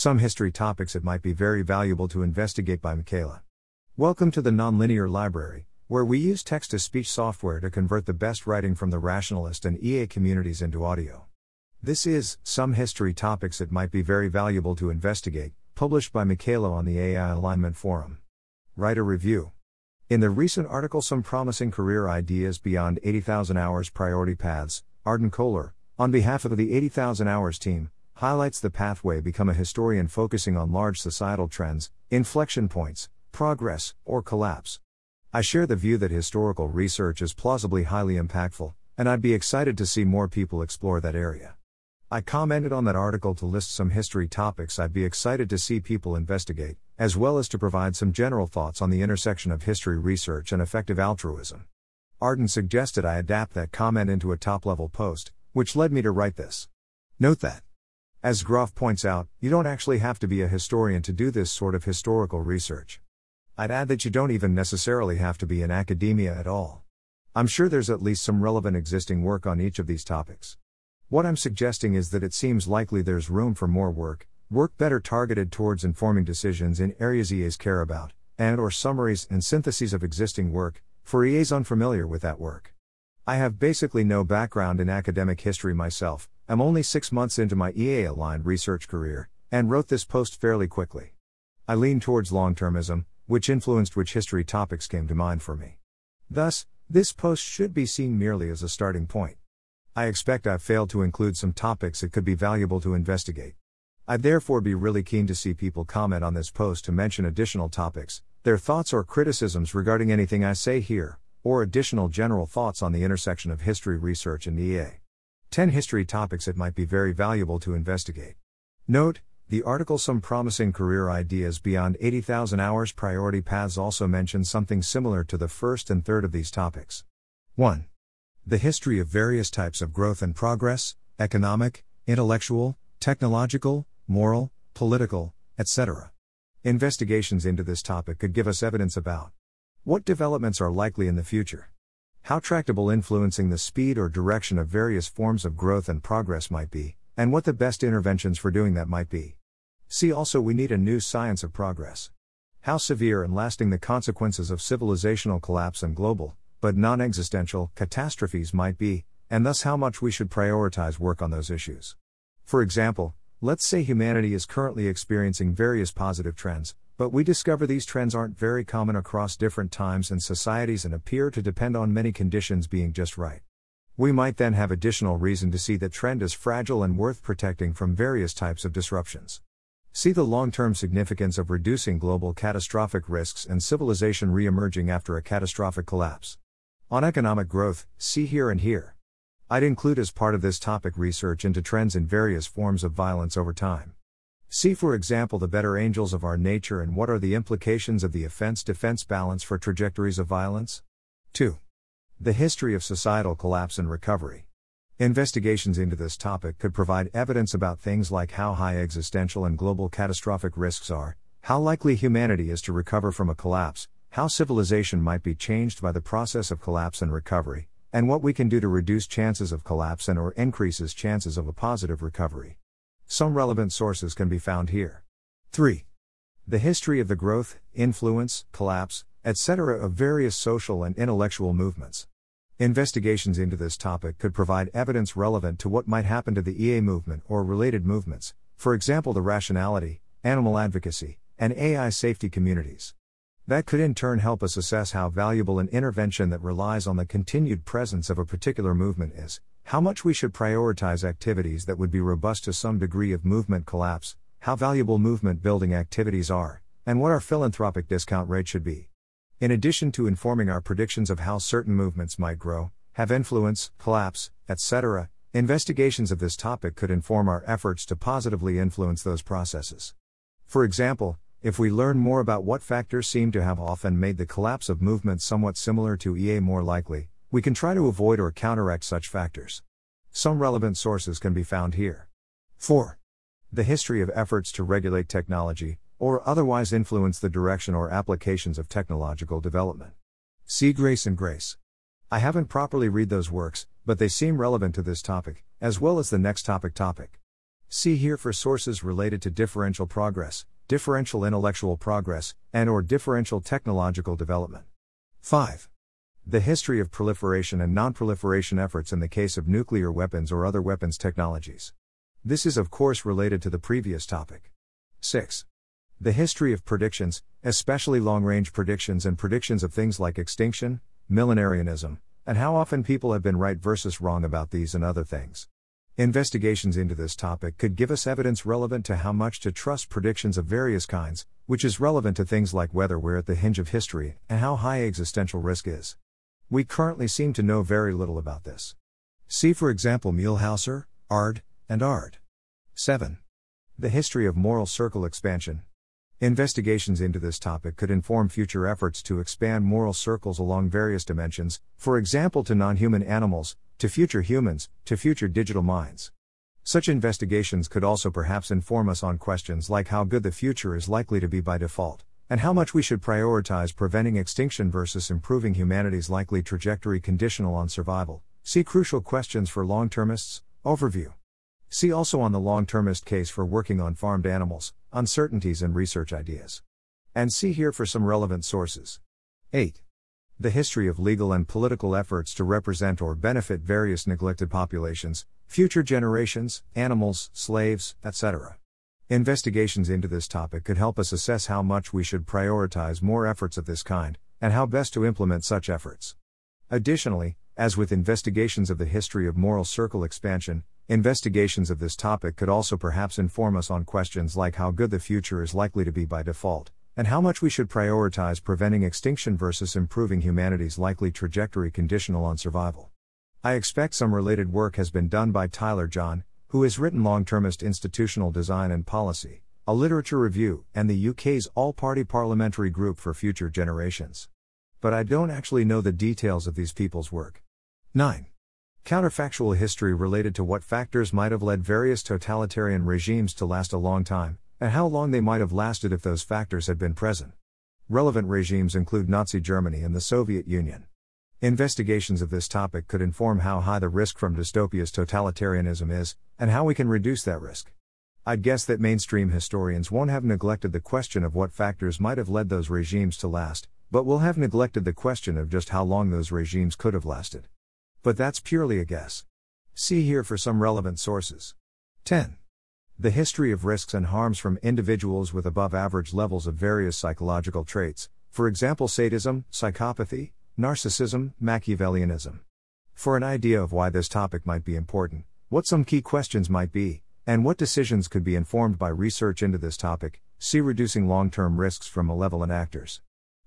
Some history topics it might be very valuable to investigate by MichaelA. Welcome to the Nonlinear Library, where we use text to speech software to convert the best writing from the rationalist and EA communities into audio. This is Some History Topics It Might Be Very Valuable to Investigate, published by MichaelA on the AI Alignment Forum. Write a review. In the recent article Some Promising Career Ideas Beyond 80,000 Hours Priority Paths, Arden Koehler, on behalf of the 80,000 Hours team, highlights the pathway become a historian focusing on large societal trends, inflection points, progress, or collapse. I share the view that historical research is plausibly highly impactful, and I'd be excited to see more people explore that area. I commented on that article to list some history topics I'd be excited to see people investigate, as well as to provide some general thoughts on the intersection of history research and effective altruism. Arden suggested I adapt that comment into a top level post, which led me to write this. Note that as Groff points out, you don't actually have to be a historian to do this sort of historical research. I'd add that you don't even necessarily have to be in academia at all. I'm sure there's at least some relevant existing work on each of these topics. What I'm suggesting is that it seems likely there's room for more work, work better targeted towards informing decisions in areas EAs care about, and or summaries and syntheses of existing work, for EAs unfamiliar with that work. I have basically no background in academic history myself, I'm only six months into my EA aligned research career, and wrote this post fairly quickly. I lean towards long termism, which influenced which history topics came to mind for me. Thus, this post should be seen merely as a starting point. I expect I've failed to include some topics that could be valuable to investigate. I'd therefore be really keen to see people comment on this post to mention additional topics, their thoughts or criticisms regarding anything I say here, or additional general thoughts on the intersection of history research and EA. 10 history topics it might be very valuable to investigate. Note, the article Some Promising Career Ideas Beyond 80,000 Hours Priority Paths also mentions something similar to the first and third of these topics. 1. The history of various types of growth and progress, economic, intellectual, technological, moral, political, etc. Investigations into this topic could give us evidence about what developments are likely in the future. How tractable influencing the speed or direction of various forms of growth and progress might be, and what the best interventions for doing that might be. See also, we need a new science of progress. How severe and lasting the consequences of civilizational collapse and global, but non existential, catastrophes might be, and thus how much we should prioritize work on those issues. For example, let's say humanity is currently experiencing various positive trends, but we discover these trends aren't very common across different times and societies and appear to depend on many conditions being just right. We might then have additional reason to see that trend is fragile and worth protecting from various types of disruptions. See the long term significance of reducing global catastrophic risks and civilization re emerging after a catastrophic collapse. On economic growth, see here and here. I'd include as part of this topic research into trends in various forms of violence over time. See, for example, the better angels of our nature and what are the implications of the offense defense balance for trajectories of violence? 2. The history of societal collapse and recovery. Investigations into this topic could provide evidence about things like how high existential and global catastrophic risks are, how likely humanity is to recover from a collapse, how civilization might be changed by the process of collapse and recovery, and what we can do to reduce chances of collapse and or increases chances of a positive recovery. Some relevant sources can be found here. 3. The history of the growth, influence, collapse, etc. of various social and intellectual movements. Investigations into this topic could provide evidence relevant to what might happen to the EA movement or related movements, for example, the rationality, animal advocacy, and AI safety communities. That could in turn help us assess how valuable an intervention that relies on the continued presence of a particular movement is, how much we should prioritize activities that would be robust to some degree of movement collapse, how valuable movement building activities are, and what our philanthropic discount rate should be. In addition to informing our predictions of how certain movements might grow, have influence, collapse, etc., investigations of this topic could inform our efforts to positively influence those processes. For example, if we learn more about what factors seem to have often made the collapse of movements somewhat similar to EA more likely, we can try to avoid or counteract such factors. Some relevant sources can be found here. 4. The history of efforts to regulate technology, or otherwise influence the direction or applications of technological development. See Grace and Grace. I haven't properly read those works, but they seem relevant to this topic, as well as the next topic topic. See here for sources related to differential progress, differential intellectual progress, and or differential technological development. 5. The history of proliferation and non-proliferation efforts in the case of nuclear weapons or other weapons technologies. This is of course related to the previous topic. 6. The history of predictions, especially long range predictions and predictions of things like extinction, millenarianism, and how often people have been right versus wrong about these and other things. Investigations into this topic could give us evidence relevant to how much to trust predictions of various kinds, which is relevant to things like whether we're at the hinge of history and how high existential risk is. We currently seem to know very little about this. See, for example, Muehlhauser, Ard, and Ard. 7. The history of moral circle expansion, Investigations into this topic could inform future efforts to expand moral circles along various dimensions, for example, to non human animals, to future humans, to future digital minds. Such investigations could also perhaps inform us on questions like how good the future is likely to be by default, and how much we should prioritize preventing extinction versus improving humanity's likely trajectory conditional on survival. See Crucial Questions for Long Termists, Overview. See also on the long termist case for working on farmed animals, uncertainties and research ideas. And see here for some relevant sources. 8. The history of legal and political efforts to represent or benefit various neglected populations, future generations, animals, slaves, etc. Investigations into this topic could help us assess how much we should prioritize more efforts of this kind, and how best to implement such efforts. Additionally, as with investigations of the history of moral circle expansion, investigations of this topic could also perhaps inform us on questions like how good the future is likely to be by default, and how much we should prioritize preventing extinction versus improving humanity's likely trajectory conditional on survival. I expect some related work has been done by Tyler John, who has written Long Termist Institutional Design and Policy, a literature review, and the UK's All Party Parliamentary Group for Future Generations. But I don't actually know the details of these people's work. 9. Counterfactual history related to what factors might have led various totalitarian regimes to last a long time, and how long they might have lasted if those factors had been present. Relevant regimes include Nazi Germany and the Soviet Union. Investigations of this topic could inform how high the risk from dystopia's totalitarianism is, and how we can reduce that risk. I'd guess that mainstream historians won't have neglected the question of what factors might have led those regimes to last, but will have neglected the question of just how long those regimes could have lasted. But that's purely a guess. See here for some relevant sources. 10. The history of risks and harms from individuals with above average levels of various psychological traits, for example, sadism, psychopathy, narcissism, Machiavellianism. For an idea of why this topic might be important, what some key questions might be, and what decisions could be informed by research into this topic, see Reducing Long Term Risks from Malevolent Actors.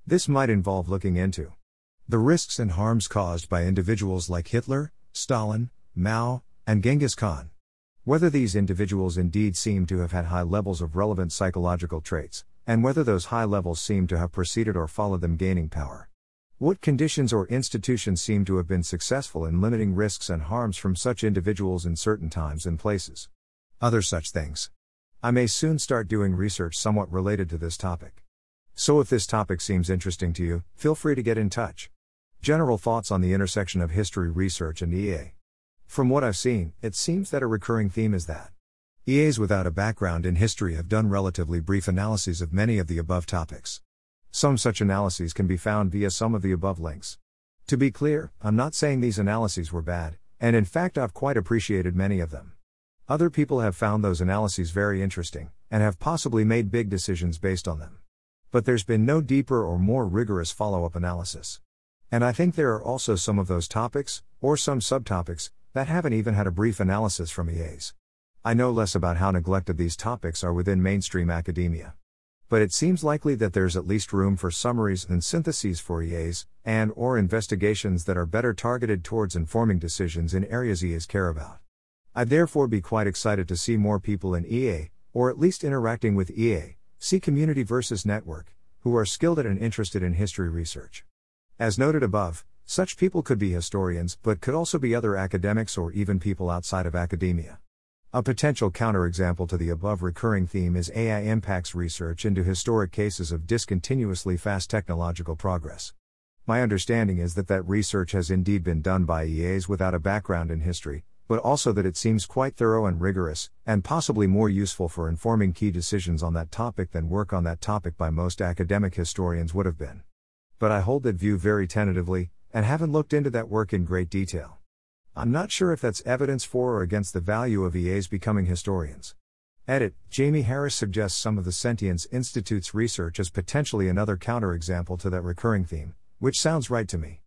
This might involve looking into the risks and harms caused by individuals like Hitler, Stalin, Mao, and Genghis Khan. Whether these individuals indeed seem to have had high levels of relevant psychological traits, and whether those high levels seem to have preceded or followed them gaining power. What conditions or institutions seem to have been successful in limiting risks and harms from such individuals in certain times and places? Other such things. I may soon start doing research somewhat related to this topic. So if this topic seems interesting to you, feel free to get in touch. General thoughts on the intersection of history research and EA. From what I've seen, it seems that a recurring theme is that EAs without a background in history have done relatively brief analyses of many of the above topics. Some such analyses can be found via some of the above links. To be clear, I'm not saying these analyses were bad, and in fact, I've quite appreciated many of them. Other people have found those analyses very interesting, and have possibly made big decisions based on them. But there's been no deeper or more rigorous follow up analysis. And I think there are also some of those topics, or some subtopics, that haven't even had a brief analysis from EAs. I know less about how neglected these topics are within mainstream academia. But it seems likely that there's at least room for summaries and syntheses for EAs, and or investigations that are better targeted towards informing decisions in areas EAs care about. I'd therefore be quite excited to see more people in EA, or at least interacting with EA, see community versus network, who are skilled at and interested in history research. As noted above, such people could be historians, but could also be other academics or even people outside of academia. A potential counterexample to the above recurring theme is AI impacts research into historic cases of discontinuously fast technological progress. My understanding is that that research has indeed been done by EAs without a background in history, but also that it seems quite thorough and rigorous, and possibly more useful for informing key decisions on that topic than work on that topic by most academic historians would have been. But I hold that view very tentatively, and haven't looked into that work in great detail. I'm not sure if that's evidence for or against the value of EAs becoming historians. Edit Jamie Harris suggests some of the Sentience Institute's research as potentially another counterexample to that recurring theme, which sounds right to me.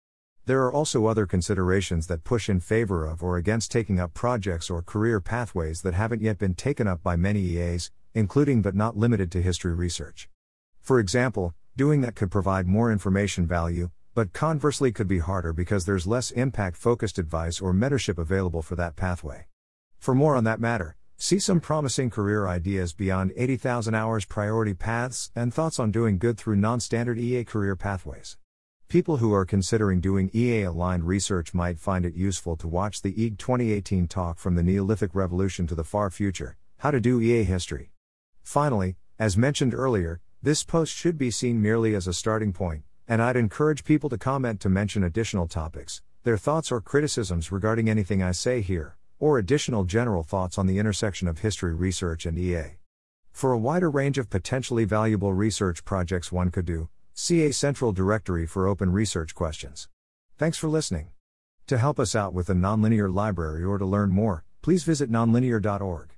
There are also other considerations that push in favor of or against taking up projects or career pathways that haven't yet been taken up by many EAs, including but not limited to history research. For example, doing that could provide more information value, but conversely could be harder because there's less impact focused advice or mentorship available for that pathway. For more on that matter, see some promising career ideas beyond 80,000 hours priority paths and thoughts on doing good through non standard EA career pathways. People who are considering doing EA aligned research might find it useful to watch the EAG 2018 talk from the Neolithic Revolution to the Far Future How to Do EA History. Finally, as mentioned earlier, this post should be seen merely as a starting point, and I'd encourage people to comment to mention additional topics, their thoughts or criticisms regarding anything I say here, or additional general thoughts on the intersection of history research and EA. For a wider range of potentially valuable research projects one could do, See a central directory for open research questions. Thanks for listening. To help us out with the Nonlinear Library or to learn more, please visit nonlinear.org.